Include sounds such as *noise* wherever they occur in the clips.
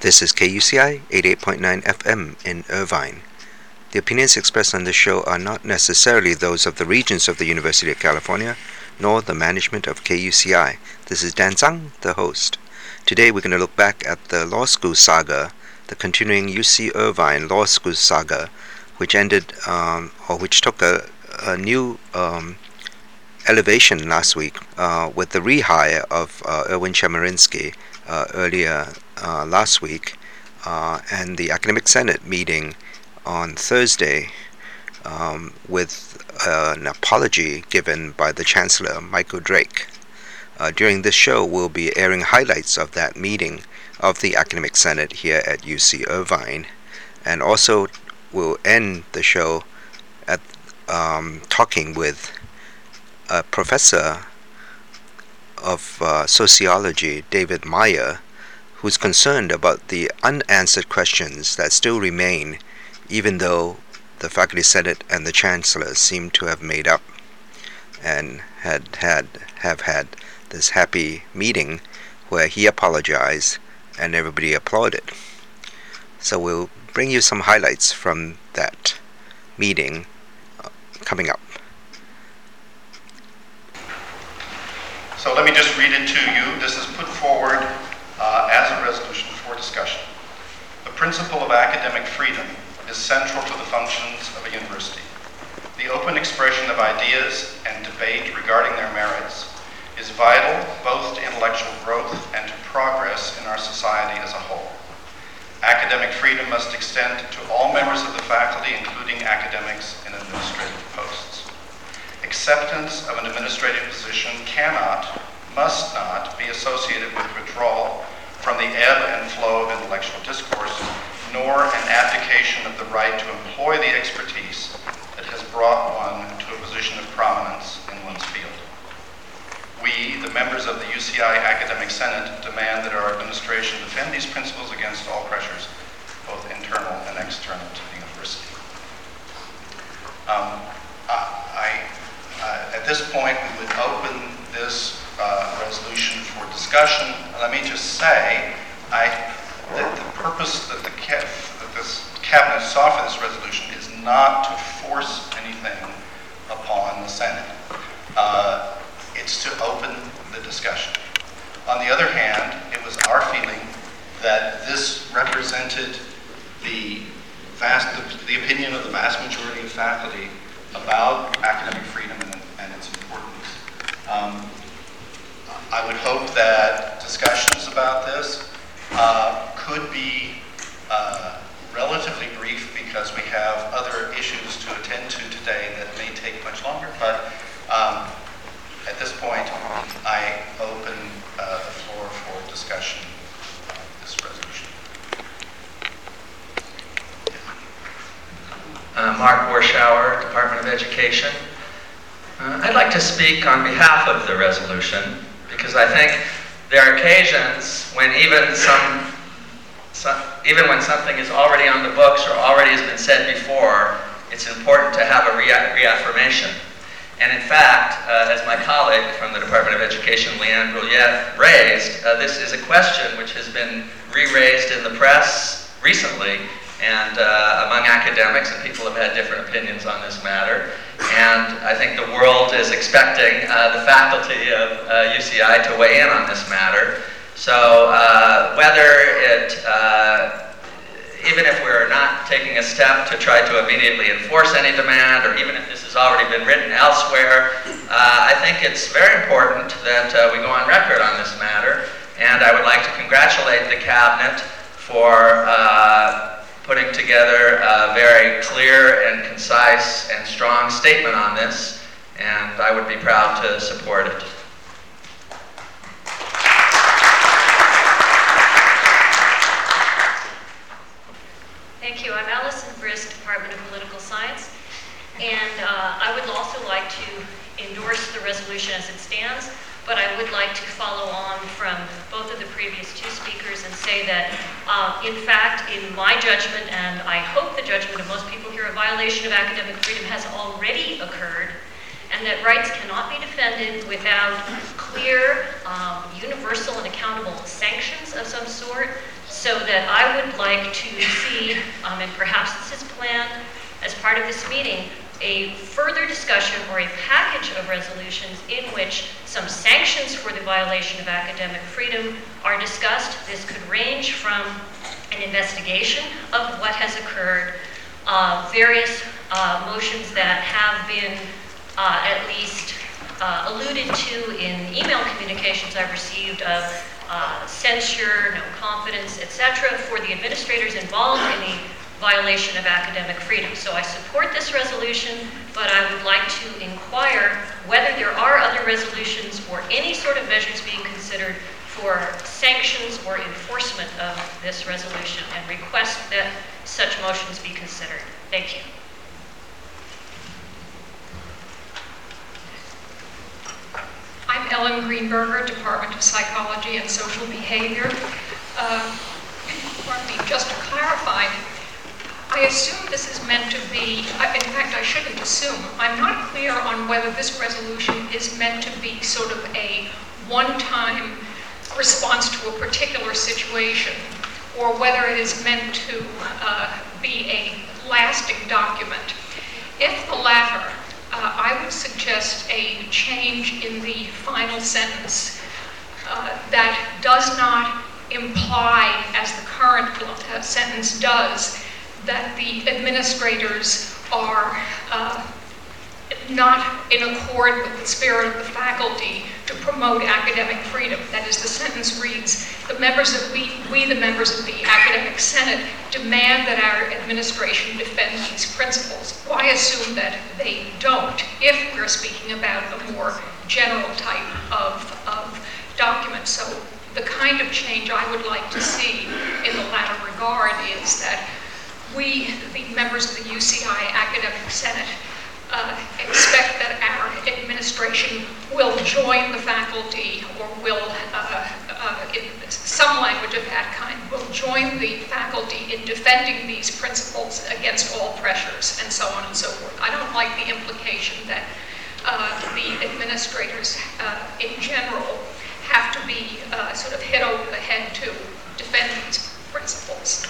This is KUCI 88.9 FM in Irvine. The opinions expressed on this show are not necessarily those of the Regents of the University of California, nor the management of KUCI. This is Dan Zhang, the host. Today we're going to look back at the law school saga, the continuing UC Irvine law school saga, which ended, um, or which took a, a new um, elevation last week uh, with the rehire of uh, Erwin Chemerinsky earlier uh, last week, uh, and the Academic Senate meeting on Thursday um, with an apology given by the Chancellor, Michael Drake. Uh, during this show, we'll be airing highlights of that meeting of the Academic Senate here at UC Irvine, and also we'll end the show at um, talking with a professor of uh, sociology, David Meyer, who's concerned about the unanswered questions that still remain, even though the faculty senate and the chancellor seem to have made up and had had have had this happy meeting where he apologized and everybody applauded. So we'll bring you some highlights from that meeting uh, coming up. So let me just read it to you. This is put forward uh, as a resolution for discussion. The principle of academic freedom is central to the functions of a university. The open expression of ideas and debate regarding their merits is vital both to intellectual growth and to progress in our society as a whole. Academic freedom must extend to all members of the faculty, including academics in administrative posts. Acceptance of an administrative position cannot must not be associated with withdrawal from the ebb and flow of intellectual discourse, nor an abdication of the right to employ the expertise that has brought one to a position of prominence in one's field. We, the members of the UCI Academic Senate, demand that our administration defend these principles against all pressures, both internal and external to the university. Um, this point, we would open this uh, resolution for discussion. Let me just say, I, that the purpose that the that this cabinet saw for this resolution is not to force anything upon the Senate. Uh, it's to open the discussion. On the other hand, it was our feeling that this represented the vast, the, the opinion of the vast majority of faculty about academic freedom and, and its importance. Um, I would hope that discussions about this uh, could be uh, relatively brief because we have other issues to attend to today that may take much longer. But um, at this point, I open uh, the floor for discussion of this resolution. Uh, Mark Warschauer, Department of Education. Uh, I'd like to speak on behalf of the resolution because I think there are occasions when even some, some, even when something is already on the books or already has been said before, it's important to have a rea- reaffirmation. And in fact, uh, as my colleague from the Department of Education, Leanne Brouillette, raised, uh, this is a question which has been re-raised in the press recently and uh, among academics, and people have had different opinions on this matter. And I think the world is expecting uh, the faculty of uh, UCI to weigh in on this matter. So uh, whether it, uh, even if we're not taking a step to try to immediately enforce any demand, or even if this has already been written elsewhere, uh, I think it's very important that we go on record on this matter. And I would like to congratulate the cabinet for putting together a very clear and concise and strong statement on this, and I would be proud to support it. Thank you. I'm Alison Brysk, Department of Political Science, and uh, I would also like to endorse the resolution as it stands but I would like to follow on from both of the previous two speakers and say that, uh, in fact, in my judgment, and I hope the judgment of most people here, a violation of academic freedom has already occurred, and that rights cannot be defended without clear, um, universal, and accountable sanctions of some sort, so that I would like to see, um, and perhaps this is planned as part of this meeting, a further discussion or a package of resolutions in which some sanctions for the violation of academic freedom are discussed. This could range from an investigation of what has occurred, uh, various uh, motions that have been uh, at least uh, alluded to in email communications I've received of uh, censure, no confidence, etc., for the administrators involved in the violation of academic freedom. So I support this resolution, but I would like to inquire whether there are other resolutions or any sort of measures being considered for sanctions or enforcement of this resolution and request that such motions be considered. Thank you. I'm Ellen Greenberger, Department of Psychology and Social Behavior. Uh, pardon me, just to clarify, I assume this is meant to be, in fact, I shouldn't assume. I'm not clear on whether this resolution is meant to be sort of a one-time response to a particular situation, or whether it is meant to uh, be a lasting document. If the latter, uh, I would suggest a change in the final sentence uh, that does not imply, as the current uh, sentence does, that the administrators are uh, not in accord with the spirit of the faculty to promote academic freedom. That is, the sentence reads, the members of we, we the members of the academic senate demand that our administration defend these principles. Why assume that they don't if we're speaking about a more general type of, of document? So the kind of change I would like to see in the latter regard is that we, the members of the UCI Academic Senate, uh, expect that our administration will join the faculty or will, uh, uh, in some language of that kind, will join the faculty in defending these principles against all pressures and so on and so forth. I don't like the implication that uh, the administrators uh, in general have to be uh, sort of hit over the head to defend these principles.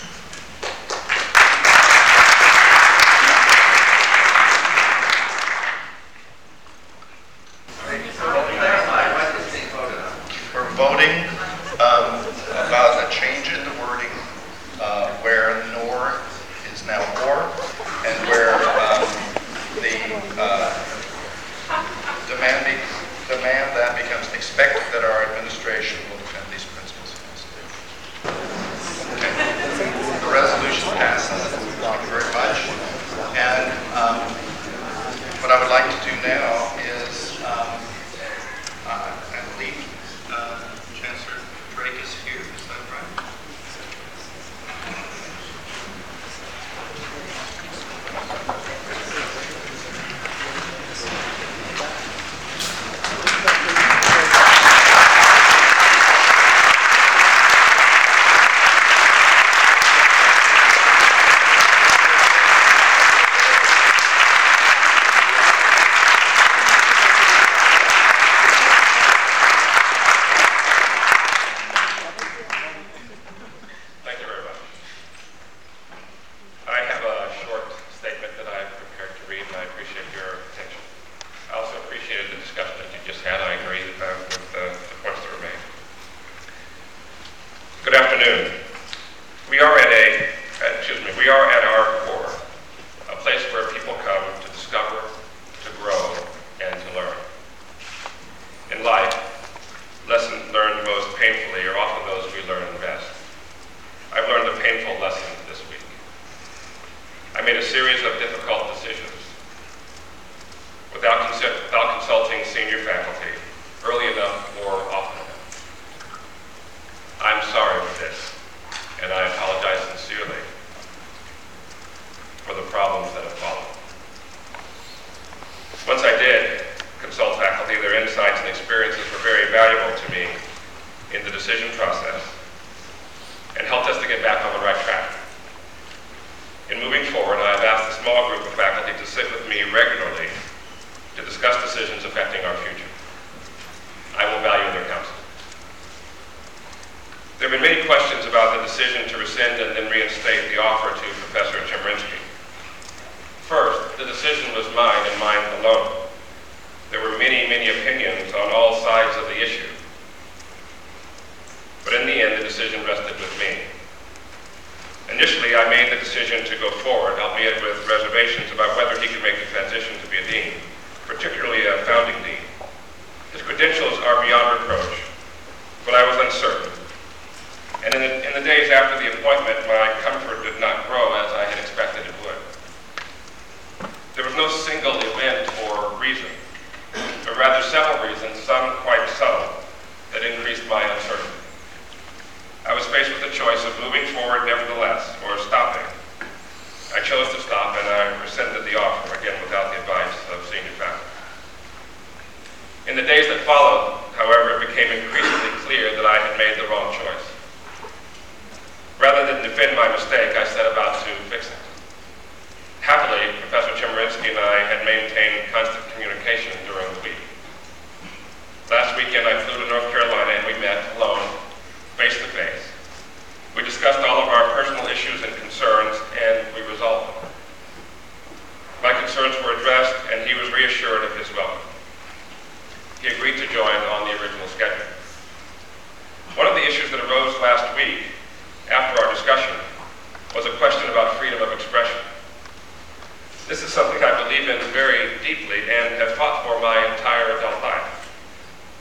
deeply and have fought for my entire adult life.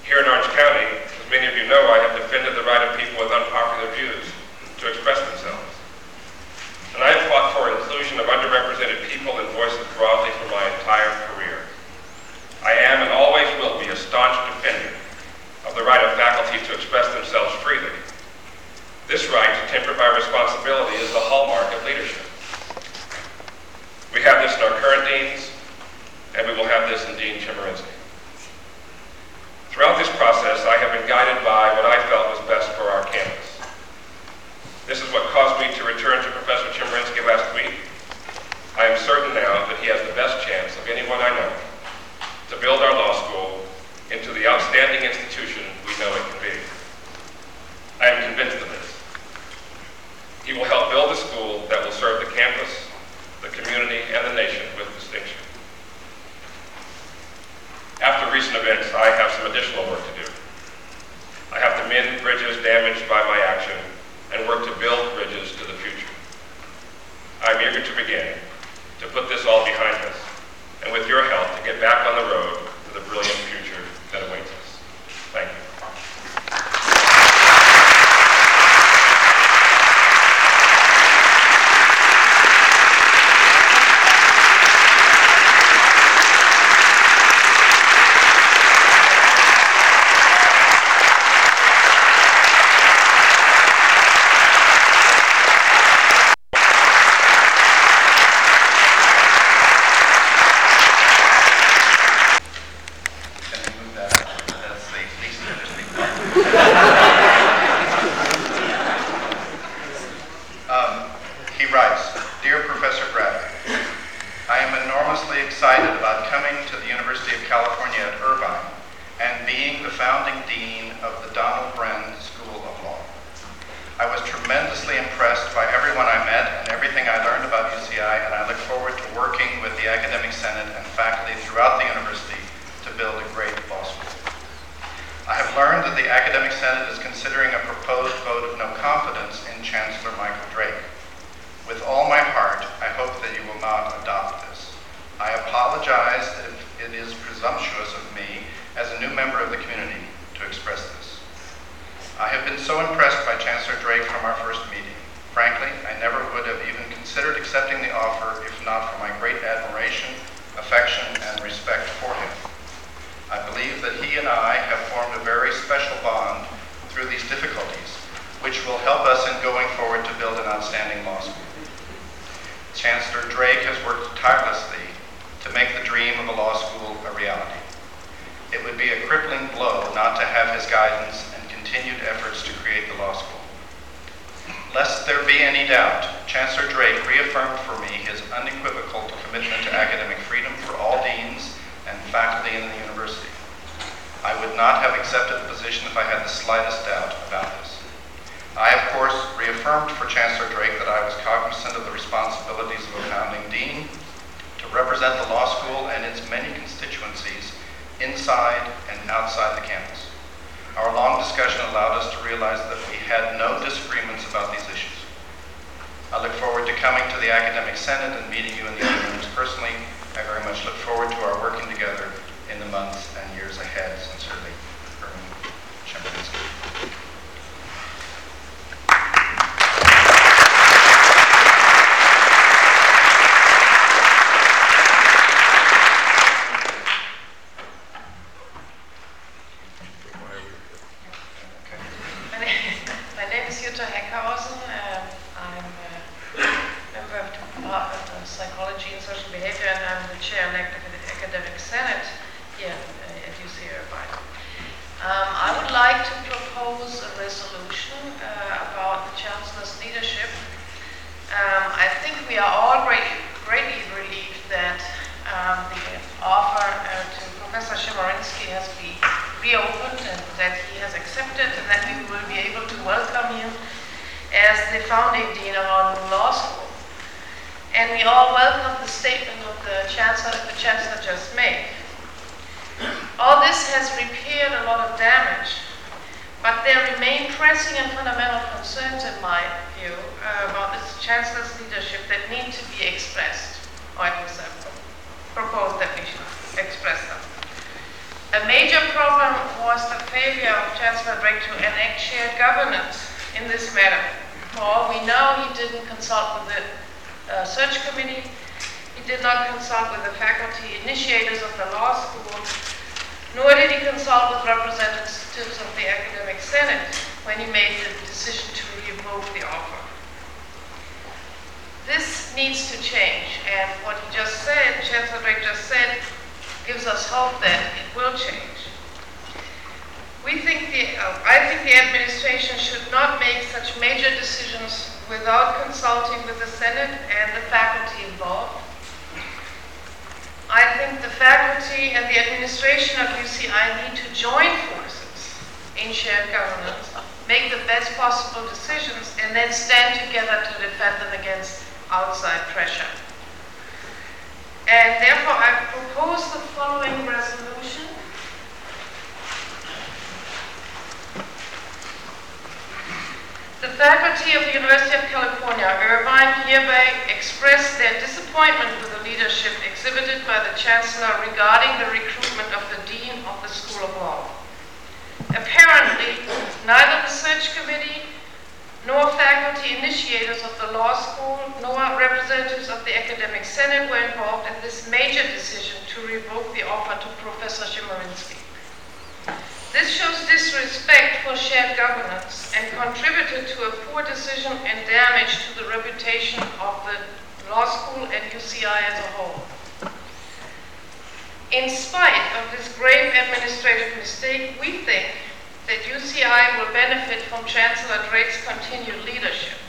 Here in Orange County, as many of you know, I have defended the right of people with unpopular views to express themselves. And I have fought for inclusion of underrepresented people and voices broadly for my entire career. I am and always will be a staunch defender of the right of faculty to express themselves freely. This right, tempered by responsibility, is the hallmark of leadership. We have this in our current deans, and we will have this in Dean Chemerinsky. Throughout this process, I have been guided by what I felt was best for our campus. This is what caused me to return to Professor Chemerinsky last week. I am certain now that he has the best chance of anyone I know to build our law school into the outstanding institution we know it can be. I am convinced of this. He will help build the I have some additional work to do. I have to mend bridges damaged by my action and work to build allowed us to realize that we had no disagreements about these issues. I look forward to coming to the Academic Senate and meeting you in the other personally. I very much look forward to our working together in the months and years ahead. Sincerely, Erwin Chemerinsky. My name, my name is Jutta Heckhausen. Um, I'm a member of the Department of Psychology and Social Behavior, and I'm the chair elect of the Academic Senate here uh, at UC Irvine. Um, I would like to propose a resolution uh, about the Chancellor's leadership. Um, I think we are all greatly, greatly relieved that um, the offer uh, to Professor Chemerinsky has been reopened and that he has accepted and that we will be able to welcome him as the founding dean of our new law school. And we all welcome the statement of the chancellor, the chancellor just made. All this has repaired a lot of damage, but there remain pressing and fundamental concerns, in my view, uh, about this chancellor's leadership that need to be expressed, or at least I propose that we should express them. A major problem was the failure of Chancellor Drake to enact shared governance in this matter. For all we know, he didn't consult with the uh, search committee. He did not consult with the faculty initiators of the law school, nor did he consult with representatives of the academic senate when he made the decision to revoke the offer. This needs to change, and what he just said, Chancellor Drake just said, gives us hope that it will change. We think the, uh, I think the administration should not make such major decisions without consulting with the Senate and the faculty involved. I think the faculty and the administration of UCI need to join forces in shared governance, make the best possible decisions, and then stand together to defend them against outside pressure. And therefore, I propose the following resolution. The faculty of the University of California, Irvine, hereby express their disappointment with the leadership exhibited by the Chancellor regarding the recruitment of the Dean of the School of Law. Apparently, neither the search committee nor faculty initiators of the law school, nor representatives of the academic senate were involved in this major decision to revoke the offer to Professor Chemerinsky. This shows disrespect for shared governance and contributed to a poor decision and damage to the reputation of the law school and UCI as a whole. In spite of this grave administrative mistake, we think that UCI will benefit from Chancellor Drake's continued leadership.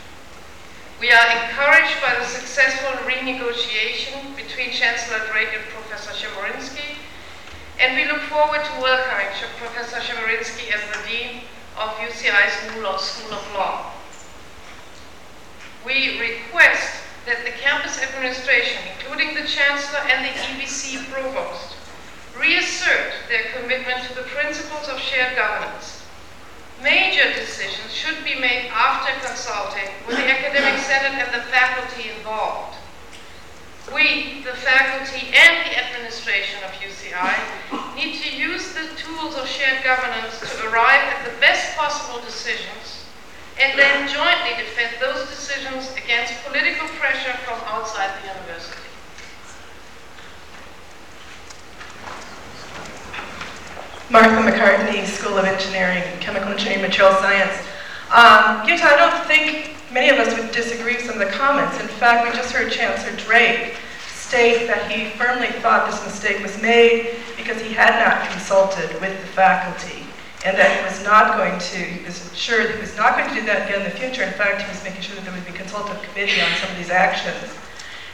We are encouraged by the successful renegotiation between Chancellor Drake and Professor Chemerinsky, and we look forward to welcoming Professor Chemerinsky as the Dean of UCI's new law School of Law. We request that the campus administration, including the Chancellor and the EVC Provost, reassert their commitment to the principles of shared governance. Major decisions should be made after consulting with the academic *coughs* senate and the faculty involved. We, the faculty and the administration of UCI, need to use the tools of shared governance to arrive at the best possible decisions and then jointly defend those decisions against political pressure from outside the university. Martha Mecartney, School of Engineering, Chemical Engineering, Material Science. Um, I don't think many of us would disagree with some of the comments. In fact, we just heard Chancellor Drake state that he firmly thought this mistake was made because he had not consulted with the faculty and that he was not going to, he was sure that he was not going to do that again in the future. In fact, he was making sure that there would be a consultative committee on some of these actions.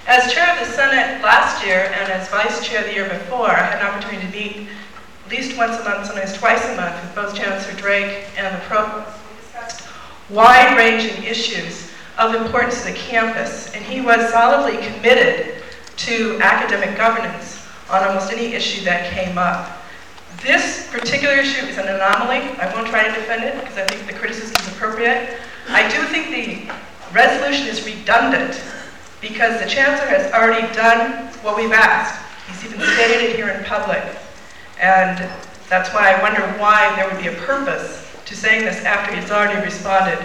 As chair of the Senate last year and as vice chair the year before, I had an opportunity to meet at least once a month, sometimes twice a month, with both Chancellor Drake and the provost. We discussed wide-ranging issues of importance to the campus, and he was solidly committed to academic governance on almost any issue that came up. This particular issue is an anomaly. I won't try to defend it because I think the criticism is appropriate. I do think the resolution is redundant because the chancellor has already done what we've asked. He's even stated it here in public. And that's why I wonder why there would be a purpose to saying this after he's already responded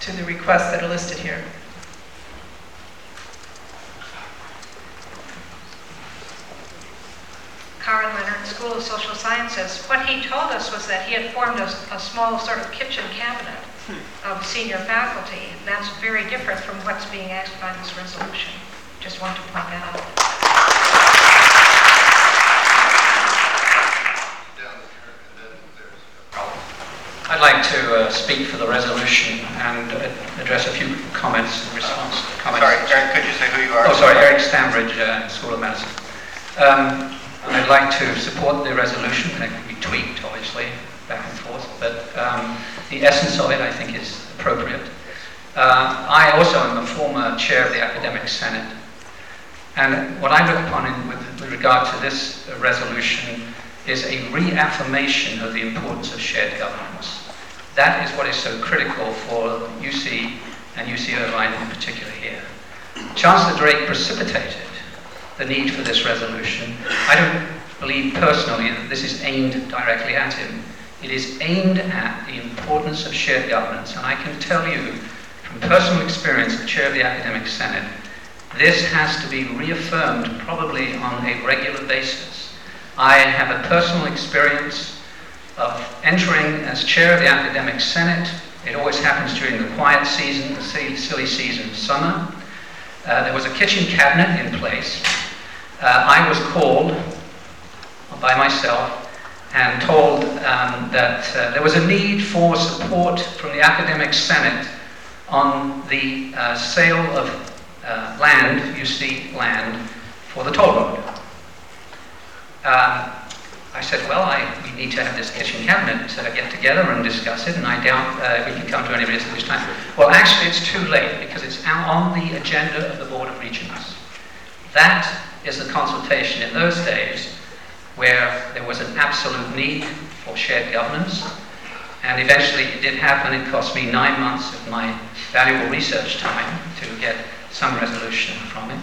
to the requests that are listed here. Karen Leonard, School of Social Sciences. What he told us was that he had formed a, a small sort of kitchen cabinet of senior faculty. That's very different from what's being asked by this resolution. Just want to point that out. I'd like to uh, speak for the resolution and uh, address a few comments in response to comments. Sorry, Eric, could you say who you are? Oh, sorry, Eric Stanbridge, uh, School of Medicine. Um, I'd like to support the resolution, and it can be tweaked, obviously, back and forth, but um, the essence of it, I think, is appropriate. Uh, I also am a former chair of the Academic Senate, and what I look upon in, with, with regard to this resolution is a reaffirmation of the importance of shared governance. That is what is so critical for UC and UC Irvine in particular here. Chancellor Drake precipitated the need for this resolution. I don't believe personally that this is aimed directly at him. It is aimed at the importance of shared governance, and I can tell you from personal experience as chair of the Academic Senate, this has to be reaffirmed probably on a regular basis I have a personal experience of entering as chair of the Academic Senate. It always happens during the quiet season, the silly, season summer. Uh, there was a kitchen cabinet in place. Uh, I was called by myself and told um, that uh, there was a need for support from the Academic Senate on the uh, sale of uh, land, UC land, for the toll road. Um, I said, well, I, we need to have this kitchen cabinet uh, get together and discuss it, and I doubt uh, we can come to any at this time. Well, actually, it's too late because it's on the agenda of the Board of Regents. That is the consultation in those days where there was an absolute need for shared governance, and eventually it did happen. It cost me nine months of my valuable research time to get some resolution from it.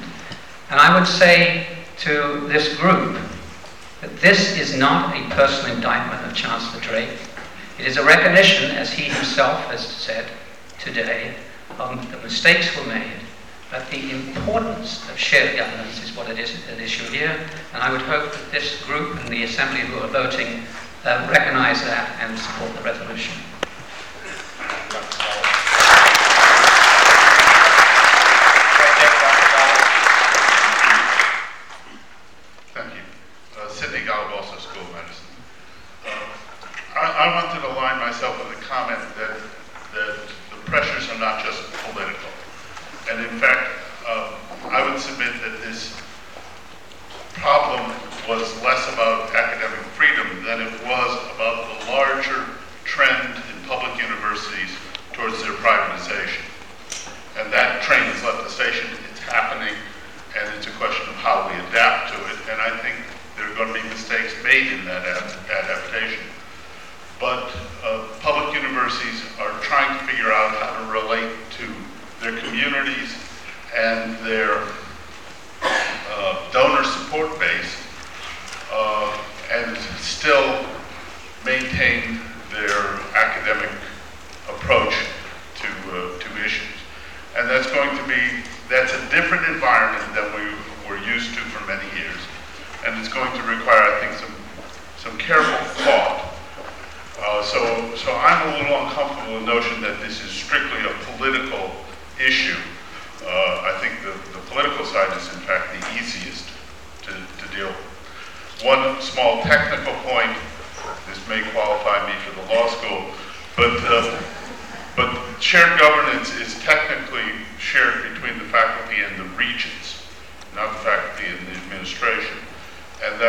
And I would say to this group, but this is not a personal indictment of Chancellor Drake. It is a recognition, as he himself has said today, of the mistakes were made, but the importance of shared governance is what it is at issue here, and I would hope that this group and the Assembly who are voting uh, recognize that and support the resolution.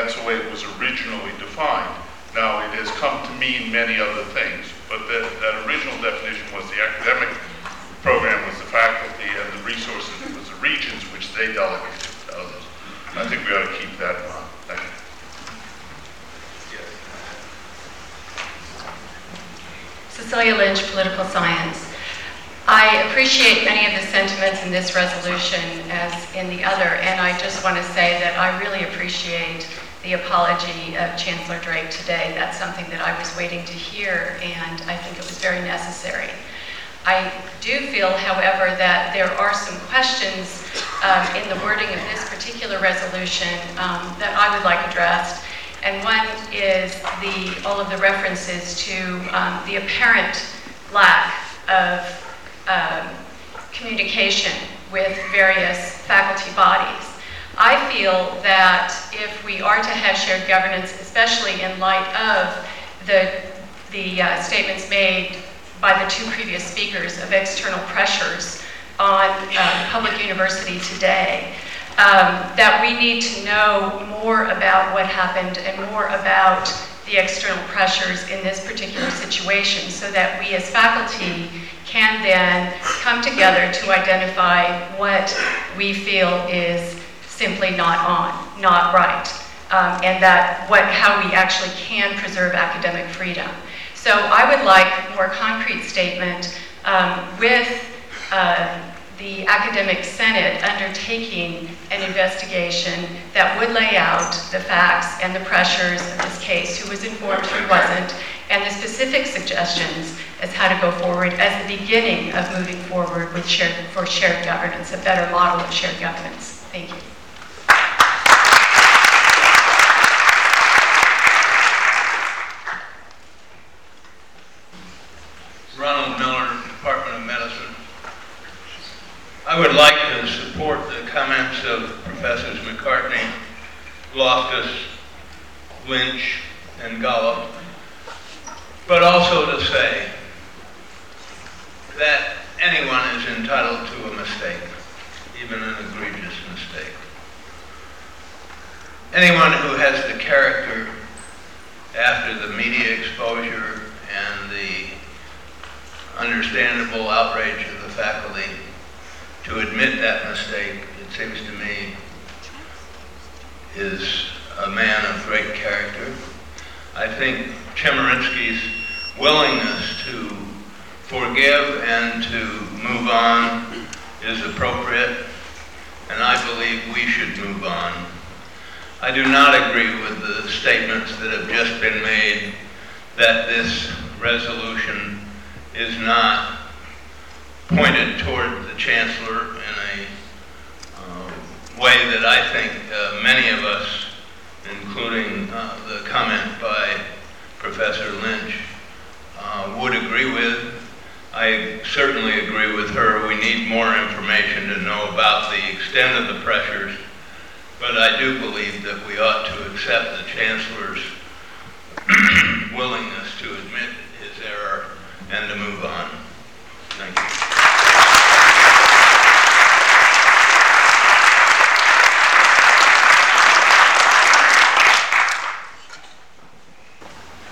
That's the way it was originally defined. Now, it has come to mean many other things. but that, that original definition was the academic program was the faculty and the resources was the Regents which they delegated to others. I think we ought to keep that in mind. Thank you. Cecilia Lynch, Political Science. I appreciate many of the sentiments in this resolution as in the other, and I just want to say that I really appreciate the apology of Chancellor Drake today. That's something that I was waiting to hear, and I think it was very necessary. I do feel, however, that there are some questions um, in the wording of this particular resolution um, that I would like addressed. And one is the, all of the references to um, the apparent lack of um, communication with various faculty bodies. I feel that if we are to have shared governance, especially in light of the, the uh, statements made by the two previous speakers of external pressures on uh, public university today, um, that we need to know more about what happened and more about the external pressures in this particular situation so that we as faculty can then come together to identify what we feel is simply not on, not right, um, and that what, how we actually can preserve academic freedom. So I would like more concrete statement um, with uh, the Academic Senate undertaking an investigation that would lay out the facts and the pressures of this case, who was informed, who wasn't, and the specific suggestions as how to go forward as the beginning of moving forward with shared, for shared governance, a better model of shared governance. Thank you. Ronald Miller, Department of Medicine. I would like to support the comments of Professors Mecartney, Loftus, Lynch, but also to say that anyone is entitled to a mistake, even an egregious mistake. Anyone who has the character after the media exposure and the understandable outrage of the faculty to admit that mistake, it seems to me, is a man of great character. I think Chemerinsky's willingness to forgive and to move on is appropriate, and I believe we should move on. I do not agree with the statements that have just been made that this resolution is not pointed toward the chancellor in a uh, way that I think uh, many of us, including uh, the comment by Professor Lynch, uh, would agree with. I certainly agree with her. We need more information to know about the extent of the pressures, but I do believe that we ought to accept the chancellor's *clears throat* willingness to admit his error and to move on. Thank you.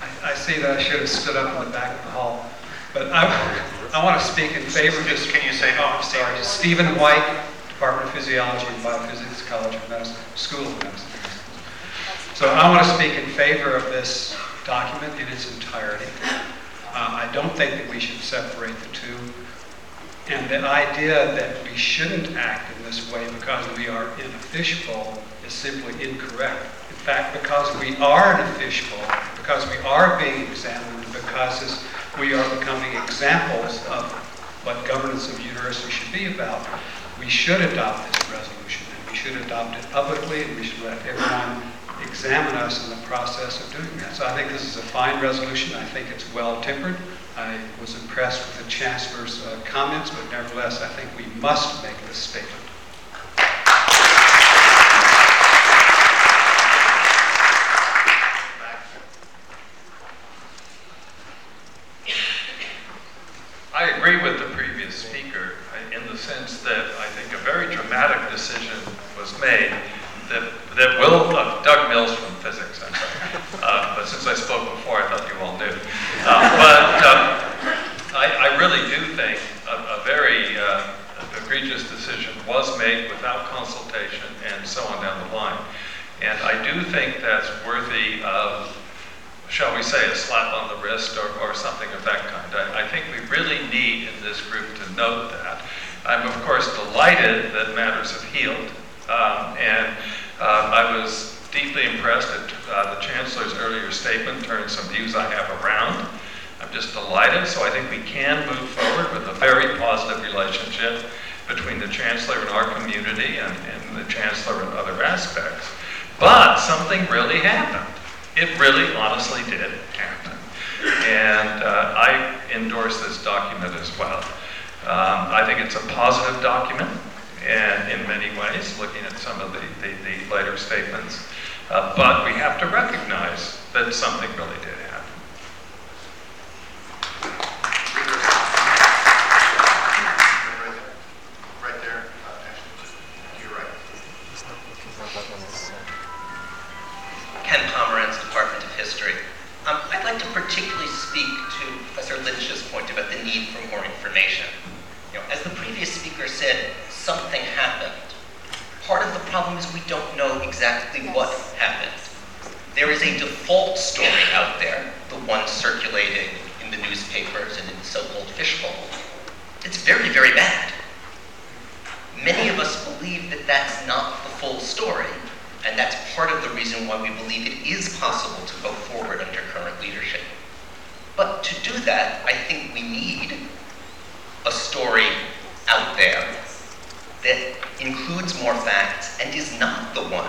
I, I see that I should have stood up in the back of the hall, but I, I want to speak in favor of this. can you say, oh, I'm sorry, Stephen White, Department of Physiology and Biophysics, College of Medicine, School of Medicine. So I want to speak in favor of this document in its entirety. Uh, I don't think that we should separate the two. And the idea that we shouldn't act in this way because we are in a fishbowl is simply incorrect. In fact, because we are in a fishbowl, because we are being examined, because we are becoming examples of what governance of university should be about, we should adopt this resolution, and we should adopt it publicly, and we should let everyone examine us in the process of doing that. So I think this is a fine resolution. I think it's well tempered. I was impressed with the Chancellor's uh, comments, but nevertheless, I think we must make this statement. I agree with the previous speaker in the sense that I think a very dramatic decision was made that, that Will, uh, Doug Mills from physics, I'm sorry. Uh, but since I spoke before, I thought you all knew. Uh, but uh, I, I, really do think a, a very uh, egregious decision was made without consultation and so on down the line. And I do think that's worthy of, shall we say, a slap on the wrist or, or something of that kind. I, I think we really need in this group to note that. I'm, of course, delighted that matters have healed. Um, and uh, I was deeply impressed at uh, the Chancellor's earlier statement, turning some views I have around. I'm just delighted, so I think we can move forward with a very positive relationship between the Chancellor and our community and, and the Chancellor and other aspects. But something really happened. It really, honestly did happen. And uh, I endorse this document as well. Um, I think it's a positive document, and in many ways, looking at some of the, the, the later statements. Uh, but we have to recognize that something really did There is a default story out there, the one circulating in the newspapers and in the so-called fishbowl. It's very, very bad. Many of us believe that that's not the full story, and that's part of the reason why we believe it is possible to go forward under current leadership. But to do that, I think we need a story out there that includes more facts and is not the one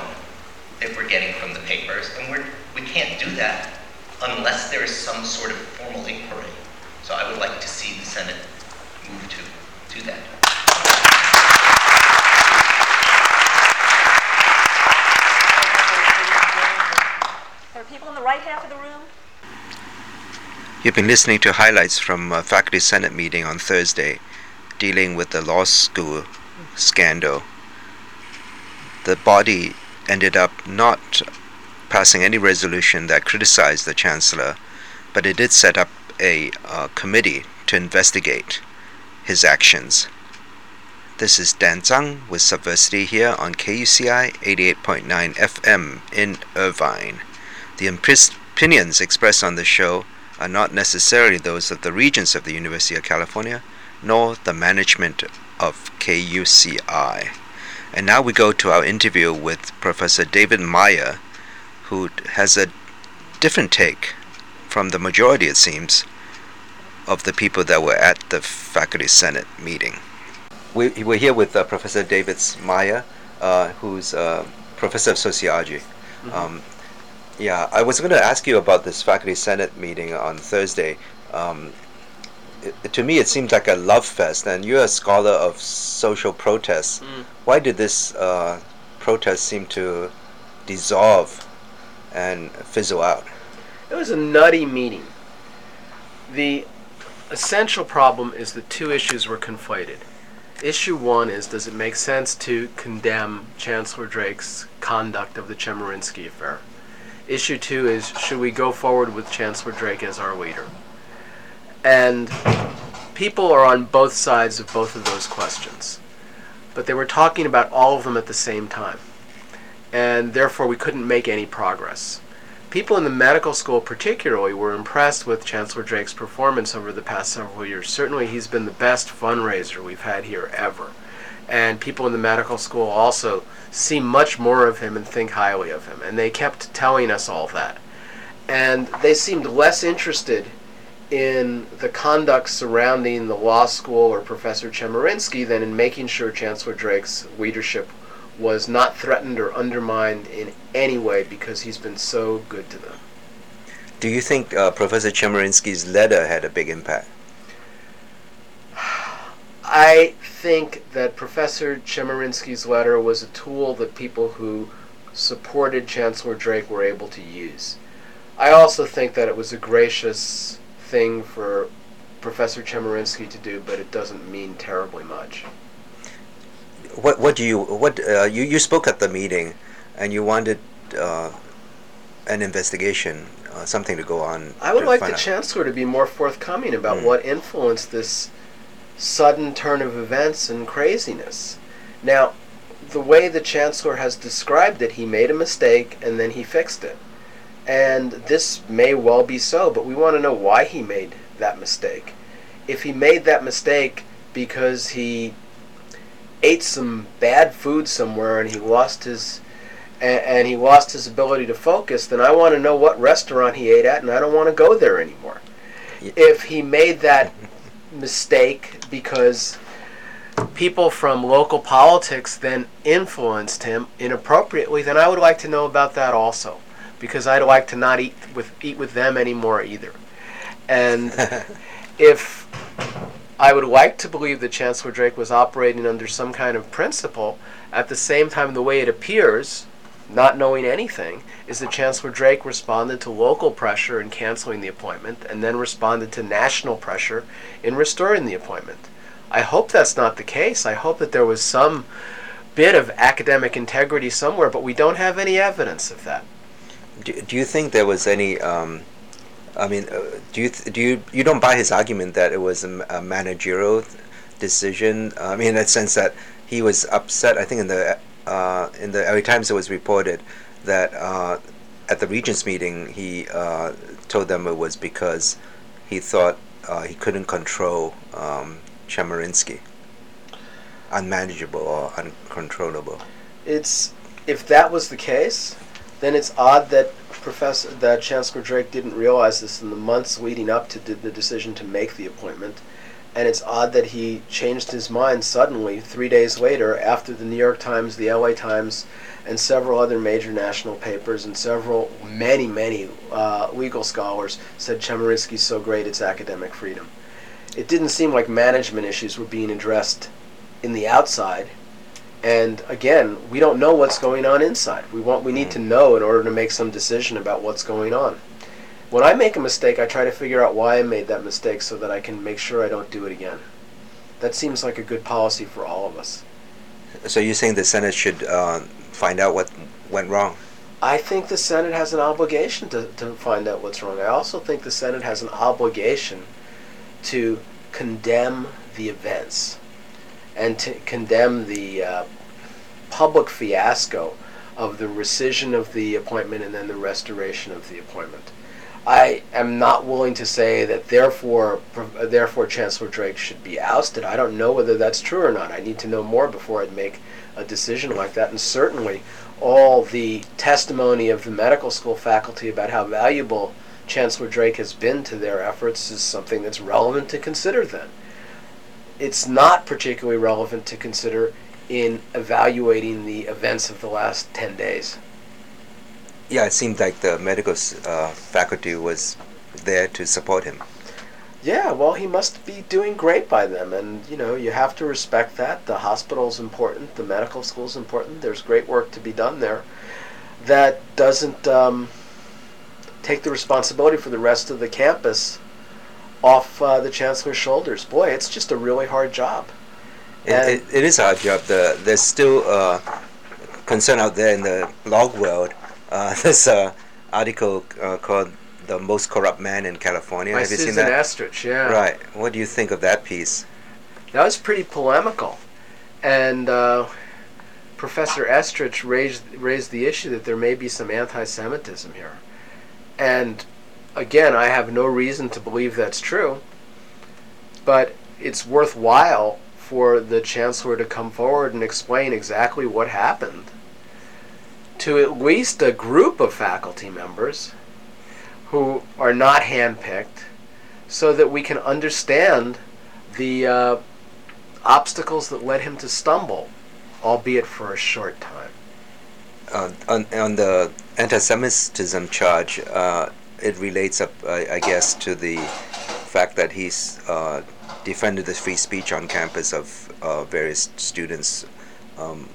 that we're getting from the papers. And we're, we can't do that unless there is some sort of formal inquiry. So I would like to see the Senate move to do that. There are people in the right half of the room. You've been listening to highlights from a Faculty Senate meeting on Thursday dealing with the law school scandal. The body ended up not passing any resolution that criticized the Chancellor, but it did set up a uh, committee to investigate his actions. This is Dan Tsang with Subversity here on KUCI 88.9 FM in Irvine. The opinions expressed on the show are not necessarily those of the regents of the University of California, nor the management of KUCI. And now we go to our interview with Professor David Meyer, who has a different take from the majority, it seems, of the people that were at the Faculty Senate meeting. We, we're here with uh, Professor David Meyer, uh, who's a professor of sociology. Mm-hmm. Um, yeah, I was going to ask you about this faculty senate meeting on Thursday. Um, it, to me, it seems like a love fest, and you're a scholar of social protests. Mm. Why did this uh, protest seem to dissolve and fizzle out? It was a nutty meeting. The essential problem is that two issues were conflated. Issue one is Does it make sense to condemn Chancellor Drake's conduct of the Chemerinsky affair? Issue two is should we go forward with Chancellor Drake as our leader? And people are on both sides of both of those questions. But they were talking about all of them at the same time. And therefore, we couldn't make any progress. People in the medical school, particularly, were impressed with Chancellor Drake's performance over the past several years. Certainly, he's been the best fundraiser we've had here ever. And people in the medical school also see much more of him and think highly of him. And they kept telling us all that. And they seemed less interested in the conduct surrounding the law school or Professor Chemerinsky than in making sure Chancellor Drake's leadership was not threatened or undermined in any way because he's been so good to them. Do you think uh, Professor Chemerinsky's letter had a big impact? I think that Professor Chemerinsky's letter was a tool that people who supported Chancellor Drake were able to use. I also think that it was a gracious thing for Professor Chemerinsky to do, but it doesn't mean terribly much. What what do you what uh, you you spoke at the meeting? and you wanted uh, an investigation, uh, something to go on. I would like the out. chancellor to be more forthcoming about Mm. what influenced this sudden turn of events and craziness. Now, the way the chancellor has described it, he made a mistake and then he fixed it. And this may well be so, but we want to know why he made that mistake. If he made that mistake because he ate some bad food somewhere and he lost his and, and he lost his ability to focus, then I want to know what restaurant he ate at, and I don't want to go there anymore. If he made that mistake because people from local politics then influenced him inappropriately, then I would like to know about that also, because I'd like to not eat with eat with them anymore either. And *laughs* if I would like to believe that Chancellor Drake was operating under some kind of principle, at the same time, the way it appears, not knowing anything, is that Chancellor Drake responded to local pressure in canceling the appointment and then responded to national pressure in restoring the appointment. I hope that's not the case. I hope that there was some bit of academic integrity somewhere, but we don't have any evidence of that. Do, do you think there was any? Um, I mean, uh, do you th- do you you don't buy his argument that it was a managerial th- decision? I mean, in the sense that he was upset. I think in the uh, in the LA Times it was reported that uh, at the regents meeting he uh, told them it was because he thought uh, he couldn't control um, Chemerinsky, unmanageable or uncontrollable. It's if that was the case, then it's odd that Professor that Chancellor Drake didn't realize this in the months leading up to the decision to make the appointment, and it's odd that he changed his mind suddenly three days later after the New York Times, the L.A. Times, and several other major national papers and several many many uh, legal scholars said Chemerinsky's so great it's academic freedom. It didn't seem like management issues were being addressed in the outside and again, we don't know what's going on inside. We want we need to know in order to make some decision about what's going on. When I make a mistake, I try to figure out why I made that mistake so that I can make sure I don't do it again. That seems like a good policy for all of us. So you're saying the Senate should uh, find out what went wrong? I think the Senate has an obligation to, to find out what's wrong. I also think the Senate has an obligation to condemn the events and to condemn the uh, public fiasco of the rescission of the appointment and then the restoration of the appointment. I am not willing to say that therefore therefore Chancellor Drake should be ousted. I don't know whether that's true or not. I need to know more before I'd make a decision like that. And certainly all the testimony of the medical school faculty about how valuable Chancellor Drake has been to their efforts is something that's relevant to consider then it's not particularly relevant to consider in evaluating the events of the last 10 days. Yeah, it seemed like the medical uh, faculty was there to support him. Yeah, well, he must be doing great by them, and you know, you have to respect that. The hospital's important, the medical school's important. There's great work to be done there. That doesn't um, take the responsibility for the rest of the campus off uh, the chancellor's shoulders. Boy, it's just a really hard job. It, it, it is a hard job. The, there's still uh, concern out there in the log world. Uh, *laughs* there's an article uh, called "The Most Corrupt Man in California." By Have you seen that? Estrich, yeah. Right. What do you think of that piece? That was pretty polemical, and uh, Professor Estrich raised raised the issue that there may be some anti-Semitism here, and again, I have no reason to believe that's true, but it's worthwhile for the chancellor to come forward and explain exactly what happened to at least a group of faculty members who are not handpicked so that we can understand the uh, obstacles that led him to stumble, albeit for a short time. Uh, on, on the anti-Semitism charge, uh, it relates up, I, I guess, to the fact that he's uh, defended the free speech on campus of uh, various students, um,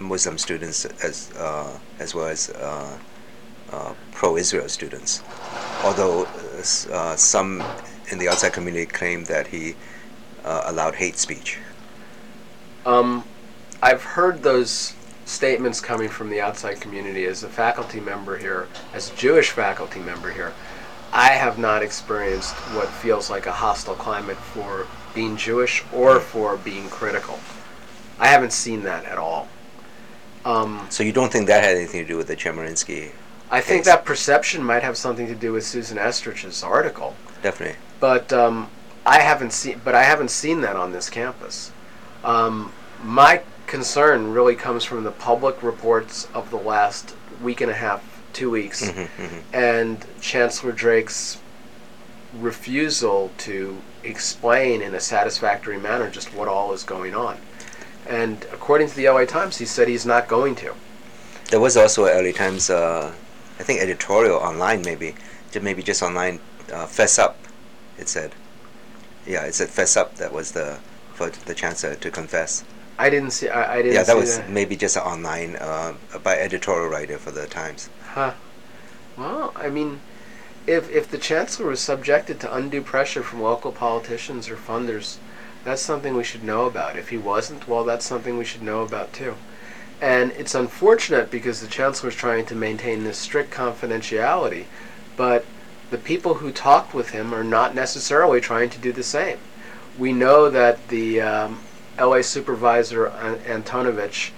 Muslim students, as uh, as well as uh, uh, pro-Israel students. Although uh, some in the outside community claim that he allowed hate speech. Um, I've heard those statements coming from the outside community as a faculty member here, as a Jewish faculty member here, I have not experienced what feels like a hostile climate for being Jewish or for being critical. I haven't seen that at all. Um, So you don't think that had anything to do with the Chemerinsky? I think case? that perception might have something to do with Susan Estrich's article, Definitely. but um, I haven't seen. But I haven't seen that on this campus. Um, my concern really comes from the public reports of the last week and a half, two weeks, Mhm, mhm. and Chancellor Drake's refusal to explain in a satisfactory manner just what all is going on. And according to the LA Times, he said he's not going to. There was also a LA Times, uh, I think, editorial online, maybe, maybe just online. Uh, fess up, it said. Yeah, it said fess up. That was the for the chancellor to confess. I didn't see. I, I didn't. yeah, that was that. maybe just an online uh, by editorial writer for the Times. Huh. Well, I mean, if if the chancellor was subjected to undue pressure from local politicians or funders, that's something we should know about. If he wasn't, well, that's something we should know about too. And it's unfortunate because the chancellor is trying to maintain this strict confidentiality, but the people who talked with him are not necessarily trying to do the same. We know that the um, LA supervisor Antonovich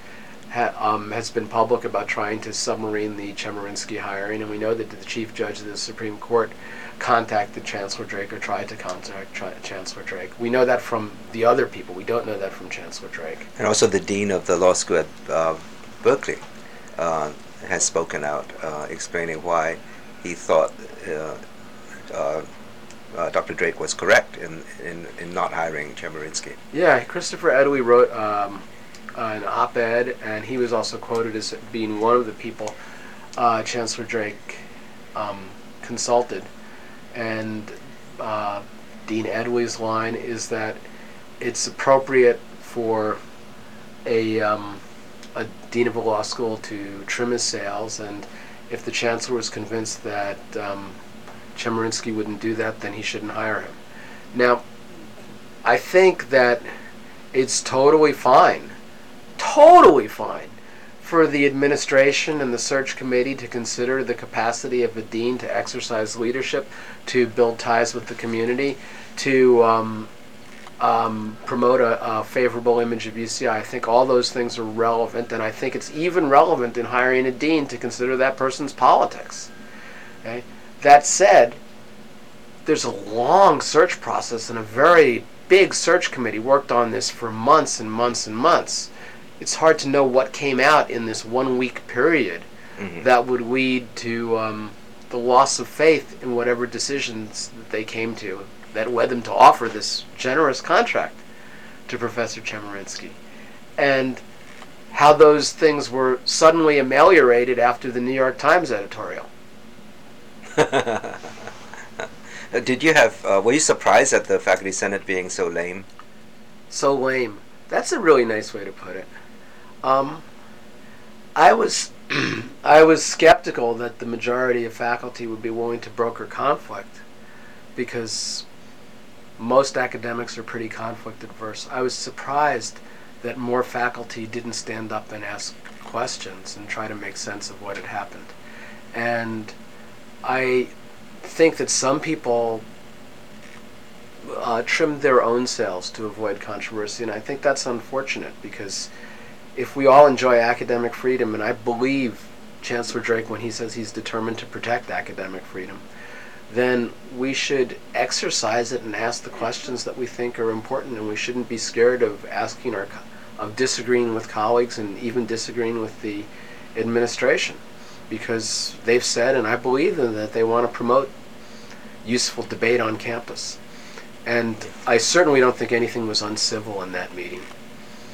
ha- um, has been public about trying to submarine the Chemerinsky hiring, and we know that the chief judge of the Supreme Court contacted Chancellor Drake or tried to contact Chancellor Drake. We know that from the other people. We don't know that from Chancellor Drake. And also, the dean of the law school at uh, Berkeley uh, has spoken out, uh, explaining why he thought uh, uh, uh, Dr. Drake was correct in, in, in not hiring Chemerinsky. Yeah, Christopher Edley wrote um, an op-ed, and he was also quoted as being one of the people uh, Chancellor Drake um, consulted. And uh, Dean Edley's line is that it's appropriate for a, um, a dean of a law school to trim his sails, and if the chancellor was convinced that um, Chemerinsky wouldn't do that, then he shouldn't hire him. Now, I think that it's totally fine, totally fine, for the administration and the search committee to consider the capacity of a dean to exercise leadership, to build ties with the community, to um, um, promote a, a favorable image of UCI. I think all those things are relevant, and I think it's even relevant in hiring a dean to consider that person's politics. Okay? That said, there's a long search process and a very big search committee worked on this for months and months and months. It's hard to know what came out in this one week period Mhm. that would lead to um, the loss of faith in whatever decisions that they came to that led them to offer this generous contract to Professor Chemerinsky. And how those things were suddenly ameliorated after the New York Times editorial. *laughs* Did you have, uh, were you surprised at the faculty senate being so lame? So lame. That's a really nice way to put it. Um, I was *clears throat* I was skeptical that the majority of faculty would be willing to broker conflict because most academics are pretty conflict adverse. I was surprised that more faculty didn't stand up and ask questions and try to make sense of what had happened. And I think that some people uh, trimmed their own sails to avoid controversy, and I think that's unfortunate because if we all enjoy academic freedom, and I believe Chancellor Drake when he says he's determined to protect academic freedom, then we should exercise it and ask the questions that we think are important, and we shouldn't be scared of asking our, of disagreeing with colleagues and even disagreeing with the administration, because they've said, and I believe them, that they want to promote useful debate on campus. And I certainly don't think anything was uncivil in that meeting.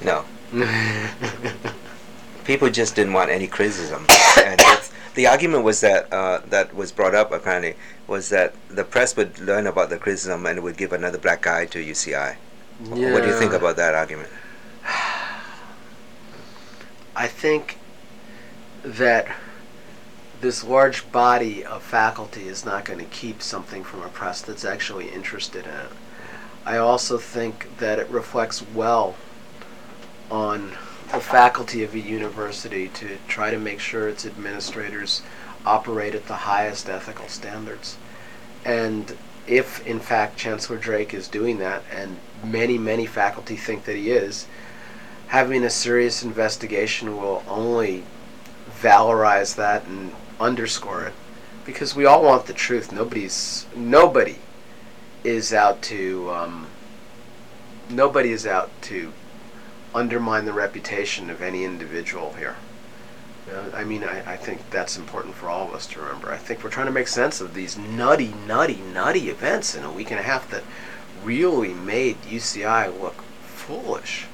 No. *laughs* People just didn't want any criticism. *coughs* and it's, the argument was that, uh, that was brought up apparently, was that the press would learn about the criticism and would give another black eye to UCI. What do you think about that argument? I think that this large body of faculty is not going to keep something from a press that's actually interested in it. I also think that it reflects well on the faculty of a university to try to make sure its administrators operate at the highest ethical standards. And if, in fact, Chancellor Drake is doing that, and many, many faculty think that he is, having a serious investigation will only valorize that and underscore it because we all want the truth nobody's nobody is out to um, nobody is out to undermine the reputation of any individual here I mean I, I think that's important for all of us to remember I think we're trying to make sense of these nutty nutty nutty events in a week and a half that really made UCI look foolish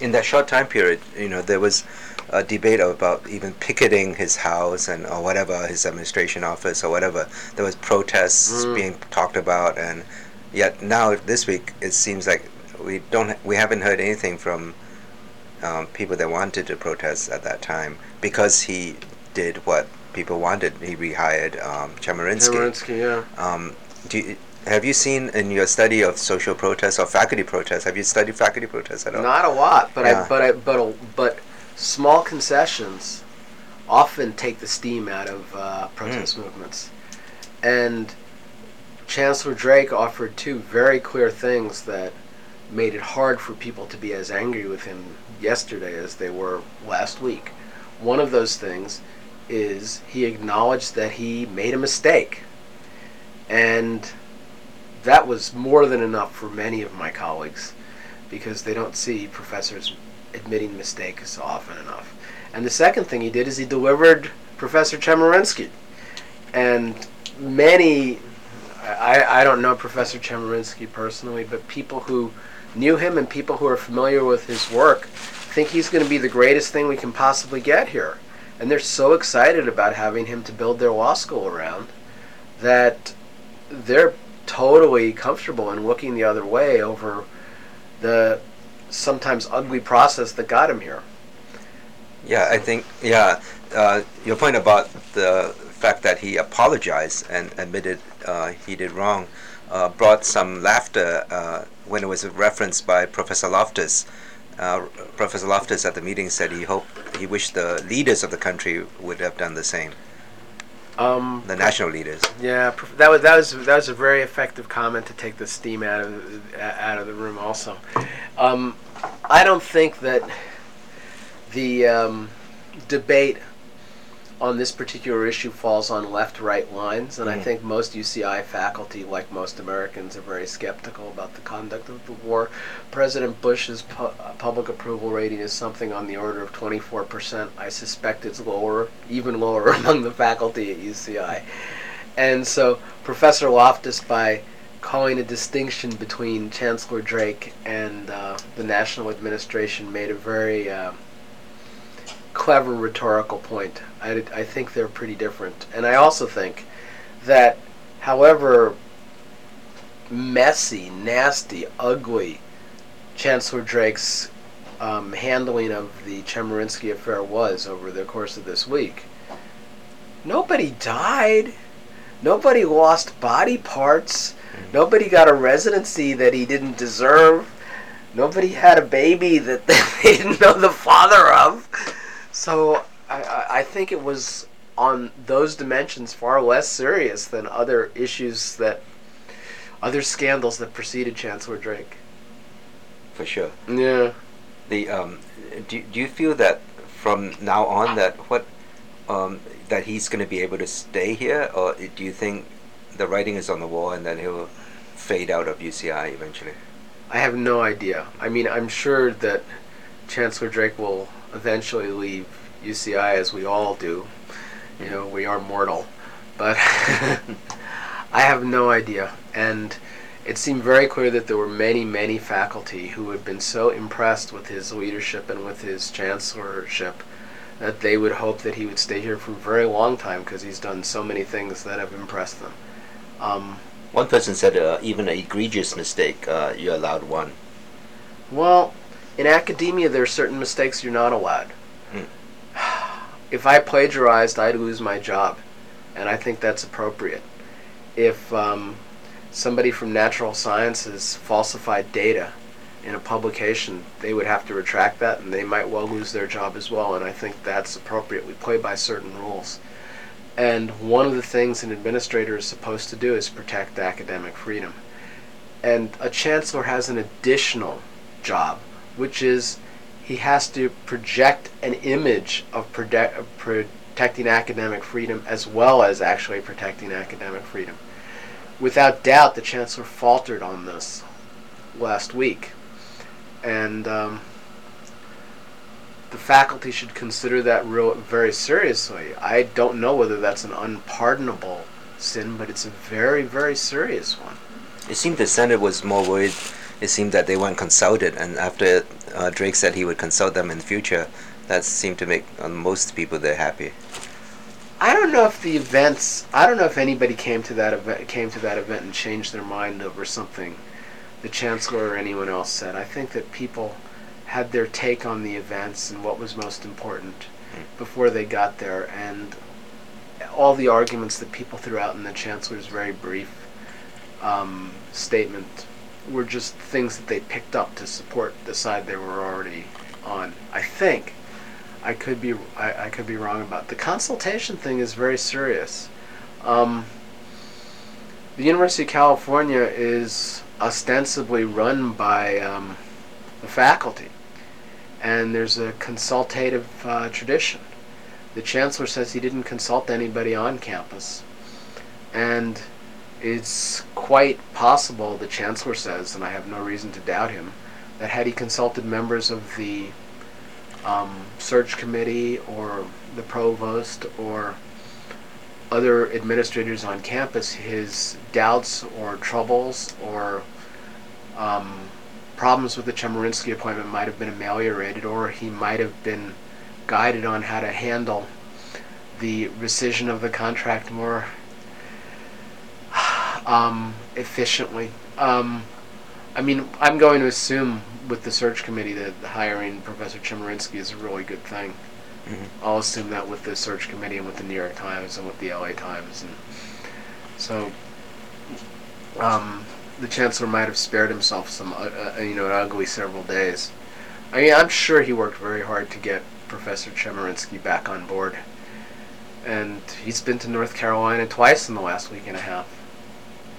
in that short time period, you know, there was a debate about even picketing his house and or whatever his administration office or whatever. There was protests Mm. being talked about, and yet now this week it seems like we don't we haven't heard anything from um, people that wanted to protest at that time because he did what people wanted. He rehired um, Chemerinsky. Chemerinsky, yeah. Um, do you, have you seen in your study of social protests or faculty protests? Have you studied faculty protests at all? Not a lot, but Yeah. I but I but a, but small concessions often take the steam out of uh, protest movements. And Chancellor Drake offered two very clear things that made it hard for people to be as angry with him yesterday as they were last week. One of those things is he acknowledged that he made a mistake. And that was more than enough for many of my colleagues because they don't see professors admitting mistakes often enough. And the second thing he did is he delivered Professor Chemerinsky. And many, I, I don't know Professor Chemerinsky personally, but people who knew him and people who are familiar with his work think he's going to be the greatest thing we can possibly get here. And they're so excited about having him to build their law school around that they're totally comfortable in looking the other way over the sometimes ugly process that got him here. Yeah, I think yeah. Uh, your point about the fact that he apologized and admitted uh, he did wrong uh, brought some laughter uh, when it was referenced by Professor Loftus. Uh, Professor Loftus at the meeting said he hoped he wished the leaders of the country would have done the same. Um, The national leaders. Yeah, that was that was that was a very effective comment to take the steam out of out of the room. Also, um, I don't think that the um, debate on this particular issue falls on left-right lines, and I Mhm. think most UCI faculty, like most Americans, are very skeptical about the conduct of the war. President Bush's pu- uh, public approval rating is something on the order of 24%. I suspect it's lower, even lower *laughs* among the faculty at UCI. And so Professor Loftus, by calling a distinction between Chancellor Drake and uh, the national administration, made a very uh, clever rhetorical point. I, I think they're pretty different. And I also think that, however messy, nasty, ugly Chancellor Drake's um, handling of the Chemerinsky affair was over the course of this week, nobody died. Nobody lost body parts. Nobody got a residency that he didn't deserve. Nobody had a baby that *laughs* they didn't know the father of. So I, I, I think it was on those dimensions far less serious than other issues that, other scandals that preceded Chancellor Drake. For sure. Yeah. The um, do do you feel that from now on that what um, that he's going to be able to stay here, or do you think the writing is on the wall and then he'll fade out of UCI eventually? I have no idea. I mean, I'm sure that Chancellor Drake will eventually leave UCI, as we all do. You know, we are mortal. But *laughs* I have no idea. And it seemed very clear that there were many, many faculty who had been so impressed with his leadership and with his chancellorship that they would hope that he would stay here for a very long time because he's done so many things that have impressed them. Um, One person said uh, even an egregious mistake, uh, you allowed one. Well, in academia, there are certain mistakes you're not allowed. *sighs* If I plagiarized, I'd lose my job, and I think that's appropriate. If um, somebody from natural sciences falsified data in a publication, they would have to retract that and they might well lose their job as well. And I think that's appropriate. We play by certain rules. And one of the things an administrator is supposed to do is protect academic freedom. And a chancellor has an additional job, which is he has to project an image of protect, protecting academic freedom as well as actually protecting academic freedom. Without doubt, the chancellor faltered on this last week. And um, the faculty should consider that real very seriously. I don't know whether that's an unpardonable sin, but it's a very, very serious one. It seemed the Senate was more worried. It seemed that they weren't consulted, and after uh, Drake said he would consult them in the future, that seemed to make uh, most people there happy. I don't know if the events. I don't know if anybody came to that event came to that event and changed their mind over something the chancellor or anyone else said. I think that people had their take on the events and what was most important before they got there, and all the arguments that people threw out in the chancellor's very brief um, statement were just things that they picked up to support the side they were already on. I think. I could be I, I could be wrong about the consultation thing is very serious. Um, the University of California is ostensibly run by um, the faculty, and there's a consultative uh, tradition. The chancellor says he didn't consult anybody on campus, and it's quite possible, the chancellor says, and I have no reason to doubt him, that had he consulted members of the um, search committee or the provost or other administrators on campus, his doubts or troubles or um, problems with the Chemerinsky appointment might have been ameliorated, or he might have been guided on how to handle the rescission of the contract more um, efficiently. Um, I mean, I'm going to assume with the search committee that hiring Professor Chemerinsky is a really good thing. Mm-hmm. I'll assume that with the search committee and with the New York Times and with the LA Times, and so um, the chancellor might have spared himself some, uh, uh, you know, an ugly several days. I mean, I'm sure he worked very hard to get Professor Chemerinsky back on board, and he's been to North Carolina twice in the last week and a half.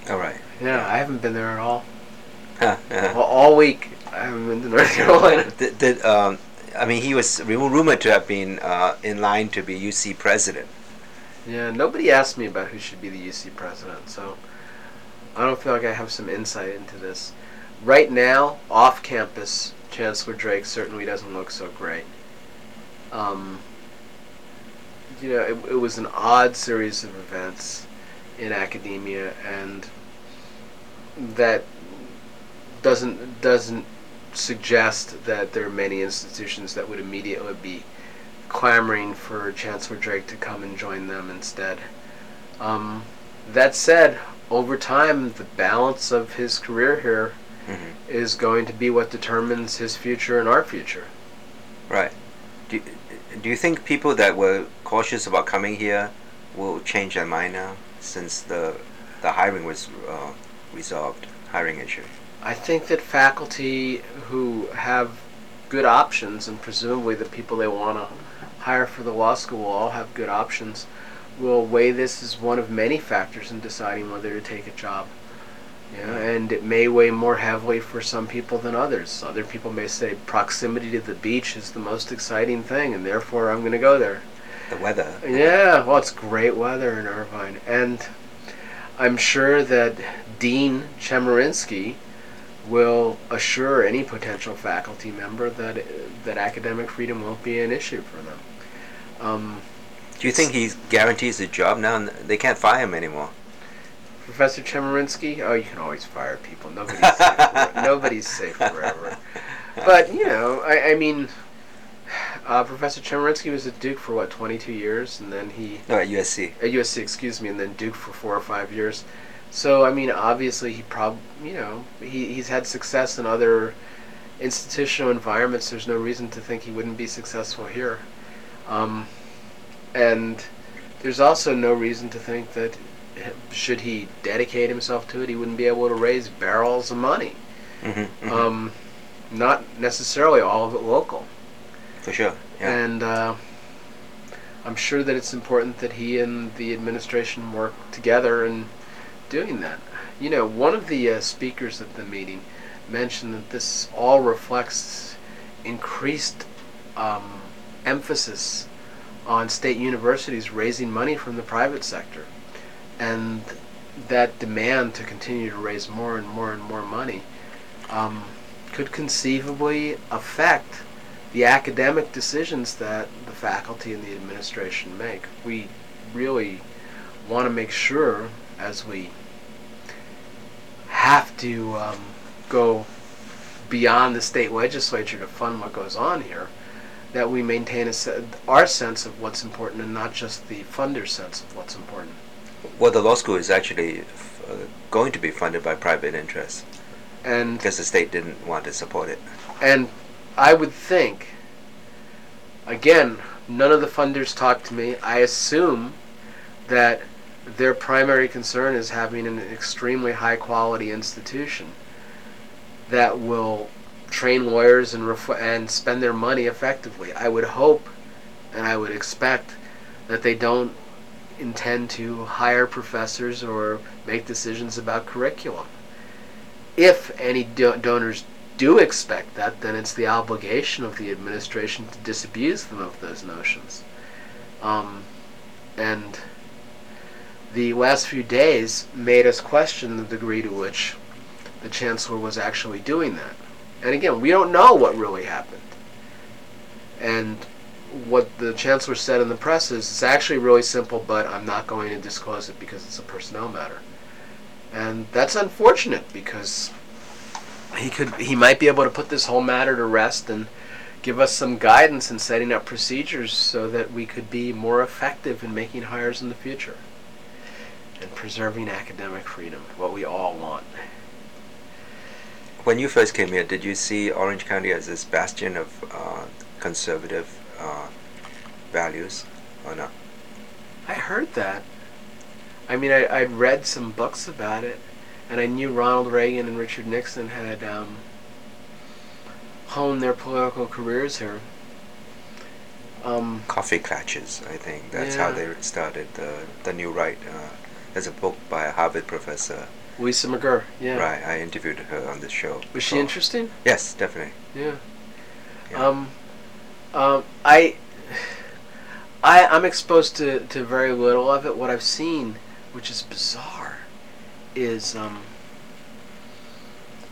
All right. Yeah, I haven't been there at all. Huh, yeah. Well, all week I haven't been to North *laughs* Carolina. Did, did um, I mean he was rumored to have been uh, in line to be UC president. Yeah, nobody asked me about who should be the UC president, so I don't feel like I have some insight into this. Right now, off campus, Chancellor Drake certainly doesn't look so great. Um, you know, it, it was an odd series of events in academia, and that doesn't doesn't suggest that there are many institutions that would immediately be clamoring for Chancellor Drake to come and join them instead. Um, that said, over time, the balance of his career here mm-hmm. is going to be what determines his future and our future. Right. Do, do you think people that were cautious about coming here will change their mind now since the the hiring was uh, resolved, hiring issue? I think that faculty who have good options, and presumably the people they want to hire for the law school will all have good options, will weigh this as one of many factors in deciding whether to take a job. Yeah, and it may weigh more heavily for some people than others. Other people may say proximity to the beach is the most exciting thing, and therefore I'm going to go there. The weather. Yeah, well, it's great weather in Irvine, and I'm sure that Dean Chemerinsky will assure any potential faculty member that that academic freedom won't be an issue for them. Um, do you think he guarantees a job now? They can't fire him anymore. Professor Chemerinsky? Oh, you can always fire people. Nobody's safe. *laughs* Nobody's safe forever. But you know, I, I mean, uh, Professor Chemerinsky was at Duke for what, 22 years, and then he. No, at USC. At USC, excuse me, and then Duke for four or five years. So I mean, obviously, he prob, you know, he he's had success in other institutional environments. There's no reason to think he wouldn't be successful here. Um, and there's also no reason to think that should he dedicate himself to it, he wouldn't be able to raise barrels of money. Mm-hmm, mm-hmm. Um, not necessarily all of it local. For sure. Yeah. And uh, I'm sure that it's important that he and the administration work together in doing that. You know, one of the uh, speakers at the meeting mentioned that this all reflects increased um, emphasis on state universities raising money from the private sector. And that demand to continue to raise more and more and more money um, could conceivably affect the academic decisions that the faculty and the administration make. We really want to make sure, as we have to um, go beyond the state legislature to fund what goes on here, that we maintain a our sense of what's important and not just the funder's sense of what's important. Well, the law school is actually uh, going to be funded by private interests. And because the state didn't want to support it. And I would think, again, none of the funders talk to me. I assume that their primary concern is having an extremely high quality institution that will train lawyers and ref- and spend their money effectively. I would hope and I would expect that they don't intend to hire professors or make decisions about curriculum. If any do- donors do expect that, then it's the obligation of the administration to disabuse them of those notions. Um, and the last few days made us question the degree to which the chancellor was actually doing that. And again, we don't know what really happened. And what the chancellor said in the press is it's actually really simple, but I'm not going to disclose it because it's a personnel matter. And that's unfortunate because he could he might be able to put this whole matter to rest and give us some guidance in setting up procedures so that we could be more effective in making hires in the future and preserving academic freedom, what we all want. When you first came here, did you see Orange County as this bastion of uh, conservative uh, values or not? I heard that. I mean, I, I'd read some books about it, and I knew Ronald Reagan and Richard Nixon had um, honed their political careers here. Um, Coffee clutches, I think. That's Yeah. how they started the the new right. Uh, there's a book by a Harvard professor. Lisa McGirr, yeah. Right, I interviewed her on this show. Was she interesting? Yes, definitely. Yeah. Um, um, I, *sighs* I, I'm exposed to, to very little of it. What I've seen, which is bizarre, is um,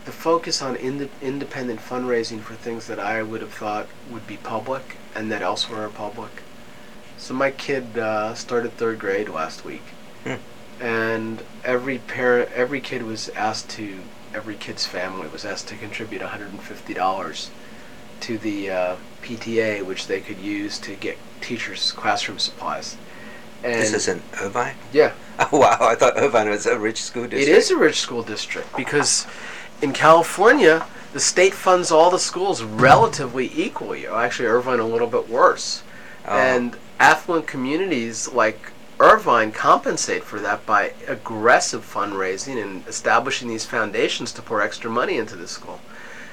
the focus on ind- independent fundraising for things that I would have thought would be public and that elsewhere are public. So my kid uh, started third grade last week, Hmm. And every parent, every kid was asked to, every kid's family was asked to contribute $150 to the uh, PTA, which they could use to get teachers' classroom supplies. And this is in Irvine? Yeah. *laughs* Oh, wow, I thought Irvine was a rich school district. It is a rich school district because in California, the state funds all the schools relatively equally. Actually, Irvine a little bit worse. Oh. And affluent communities like Irvine compensate for that by aggressive fundraising and establishing these foundations to pour extra money into the school.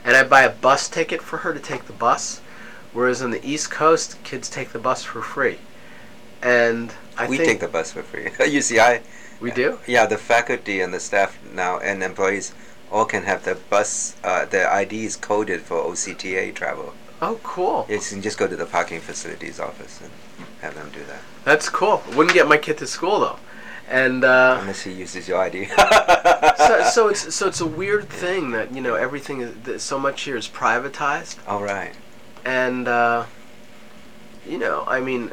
And I buy a bus ticket for her to take the bus, whereas on the East Coast, kids take the bus for free. And I we take the bus for free. *laughs* UCI. We do? Yeah, the faculty and the staff now and employees all can have their bus, uh, their IDs coded for OCTA travel. Oh, cool. You can just go to the parking facilities office and have them do that. That's cool. Wouldn't get my kid to school though, and uh, Unless he uses your ID. so, *laughs* so it's so it's a weird thing that you know everything is that so much here is privatized, All right. and uh, you know, I mean,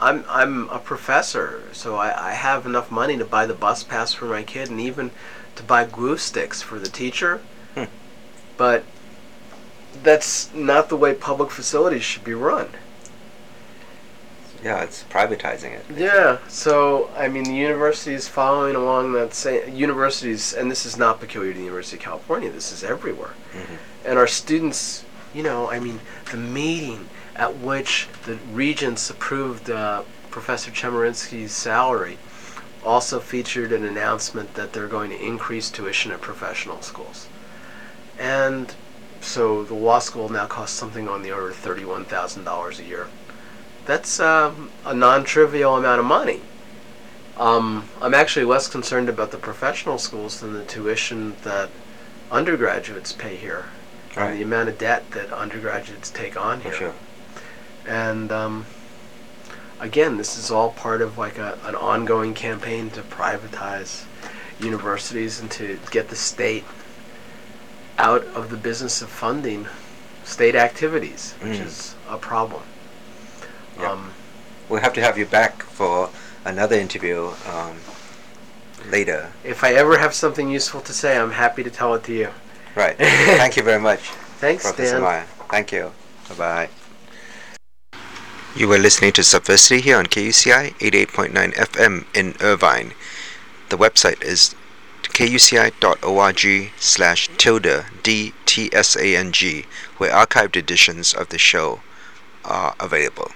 I'm I'm a professor, so I, I have enough money to buy the bus pass for my kid, and even to buy glue sticks for the teacher, Hmm. but that's not the way public facilities should be run. Yeah, it's privatizing it. Yeah, so I mean, the university is following along that same universities, and this is not peculiar to the University of California. This is everywhere, Mhm. and our students, you know, I mean, the meeting at which the regents approved uh, Professor Chemerinsky's salary also featured an announcement that they're going to increase tuition at professional schools, and so the law school now costs something on the order of thirty-one thousand dollars a year. That's um, a non-trivial amount of money. Um, I'm actually less concerned about the professional schools than the tuition that undergraduates pay here, Right. and the amount of debt that undergraduates take on For here. sure. And um, again, this is all part of like a, an ongoing campaign to privatize universities and to get the state out of the business of funding state activities, which Mm. is a problem. Yeah. Um, We'll have to have you back for another interview um, later. if I ever have something useful to say, I'm happy to tell it to you. Right. *laughs* Thank you very much. Thanks, Professor Dan. Meyer. Thank you. Bye bye. You were listening to Subversity here on KUCI 88.9 FM in Irvine. The website is kuci.org slash tilde D-T-S-A-N-G, where archived editions of the show are available.